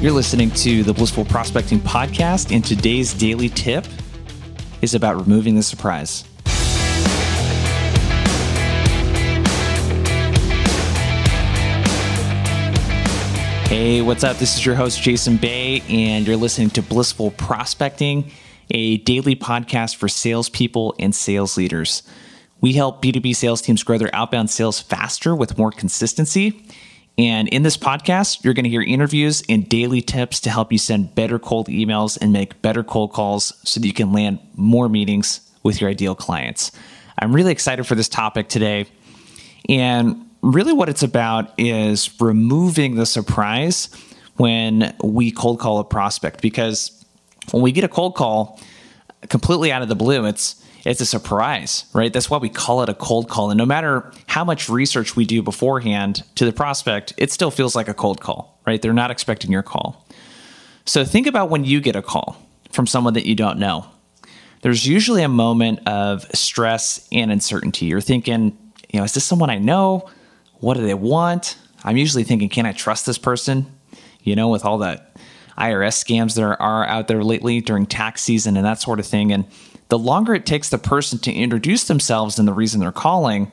You're listening to the Blissful Prospecting Podcast, and today's daily tip is about removing the surprise. Hey, what's up? This is your host, Jason Bay, and you're listening to Blissful Prospecting, a daily podcast for salespeople and sales leaders. We help B2B sales teams grow their outbound sales faster with more consistency. And in this podcast, you're going to hear interviews and daily tips to help you send better cold emails and make better cold calls so that you can land more meetings with your ideal clients. I'm really excited for this topic today. And really, what it's about is removing the surprise when we cold call a prospect because when we get a cold call completely out of the blue, it's it's a surprise, right? That's why we call it a cold call. And no matter how much research we do beforehand to the prospect, it still feels like a cold call, right? They're not expecting your call. So think about when you get a call from someone that you don't know. There's usually a moment of stress and uncertainty. You're thinking, you know, is this someone I know? What do they want? I'm usually thinking, can I trust this person? You know, with all the IRS scams there are out there lately during tax season and that sort of thing. And the longer it takes the person to introduce themselves and the reason they're calling,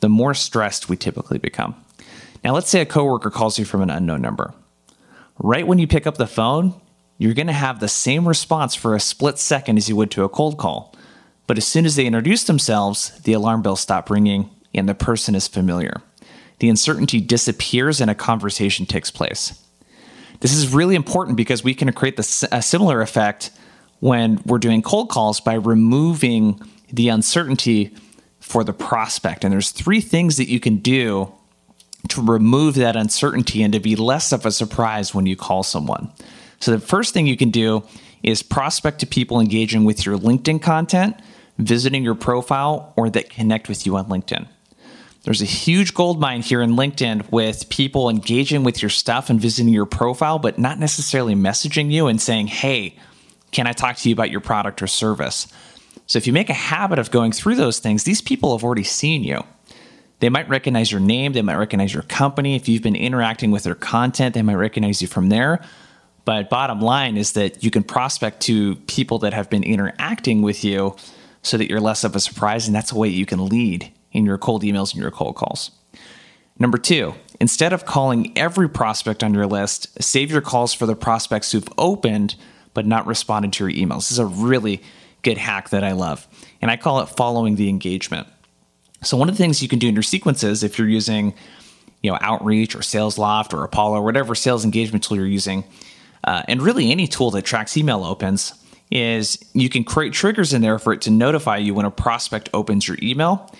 the more stressed we typically become. Now, let's say a coworker calls you from an unknown number. Right when you pick up the phone, you're going to have the same response for a split second as you would to a cold call. But as soon as they introduce themselves, the alarm bells stop ringing and the person is familiar. The uncertainty disappears and a conversation takes place. This is really important because we can create the, a similar effect when we're doing cold calls by removing the uncertainty for the prospect. And there's three things that you can do to remove that uncertainty and to be less of a surprise when you call someone. So the first thing you can do is prospect to people engaging with your LinkedIn content, visiting your profile, or that connect with you on LinkedIn. There's a huge gold mine here in LinkedIn with people engaging with your stuff and visiting your profile, but not necessarily messaging you and saying, hey, can I talk to you about your product or service? So if you make a habit of going through those things, these people have already seen you. They might recognize your name, they might recognize your company. If you've been interacting with their content, they might recognize you from there. But bottom line is that you can prospect to people that have been interacting with you so that you're less of a surprise. And that's a way you can lead in your cold emails and your cold calls. Number two, instead of calling every prospect on your list, save your calls for the prospects who've opened but not responded to your emails. This is a really good hack that I love. And I call it following the engagement. So one of the things you can do in your sequences if you're using, you know, Outreach or Salesloft or Apollo or whatever sales engagement tool you're using, uh, and really any tool that tracks email opens, is you can create triggers in there for it to notify you when a prospect opens your email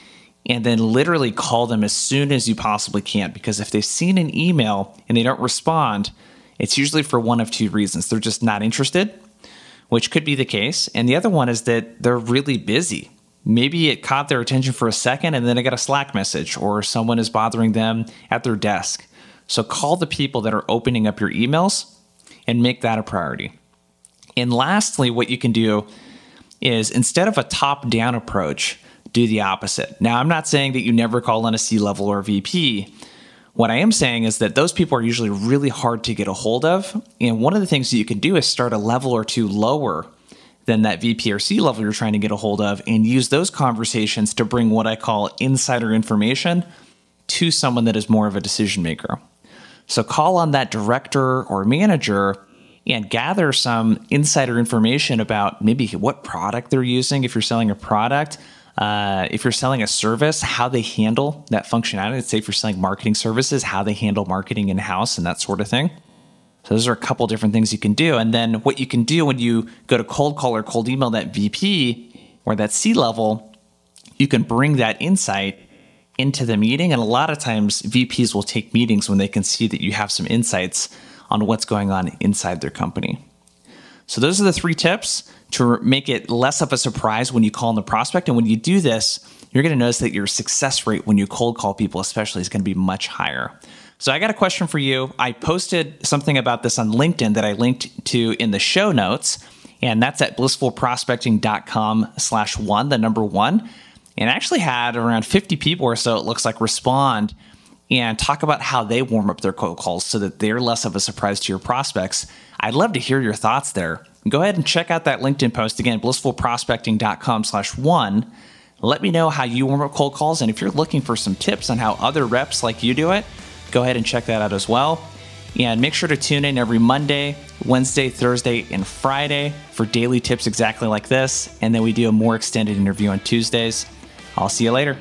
and then literally call them as soon as you possibly can. Because if they've seen an email and they don't respond, it's usually for one of two reasons. They're just not interested, which could be the case. And the other one is that they're really busy. Maybe it caught their attention for a second and then they got a Slack message or someone is bothering them at their desk. So call the people that are opening up your emails and make that a priority. And lastly, what you can do is instead of a top down approach, do the opposite. Now, I'm not saying that you never call on a C level or VP, what I am saying is that those people are usually really hard to get a hold of. And one of the things that you can do is start a level or two lower than that VP or C level you're trying to get a hold of and use those conversations to bring what I call insider information to someone that is more of a decision maker. So call on that director or manager and gather some insider information about maybe what product they're using if you're selling a product, uh, if you're selling a service, how they handle that functionality. Let's say if you're selling marketing services, how they handle marketing in house and that sort of thing. So those are a couple different things you can do. And then what you can do when you go to cold call or cold email that VP or that C level, you can bring that insight into the meeting. And a lot of times VPs will take meetings when they can see that you have some insights on what's going on inside their company. So those are the three tips to make it less of a surprise when you call in the prospect. And when you do this, you're going to notice that your success rate when you cold call people, especially, is going to be much higher. So I got a question for you. I posted something about this on LinkedIn that I linked to in the show notes, and that's at blissfulprospecting.com slash one, the number one. And I actually had around 50 people or so, it looks like, respond and talk about how they warm up their cold calls so that they're less of a surprise to your prospects. I'd love to hear your thoughts there. Go ahead and check out that LinkedIn post again, blissfulprospecting.com slash one. Let me know how you warm up cold calls. And if you're looking for some tips on how other reps like you do it, go ahead and check that out as well. And make sure to tune in every Monday, Wednesday, Thursday, and Friday for daily tips exactly like this. And then we do a more extended interview on Tuesdays. I'll see you later.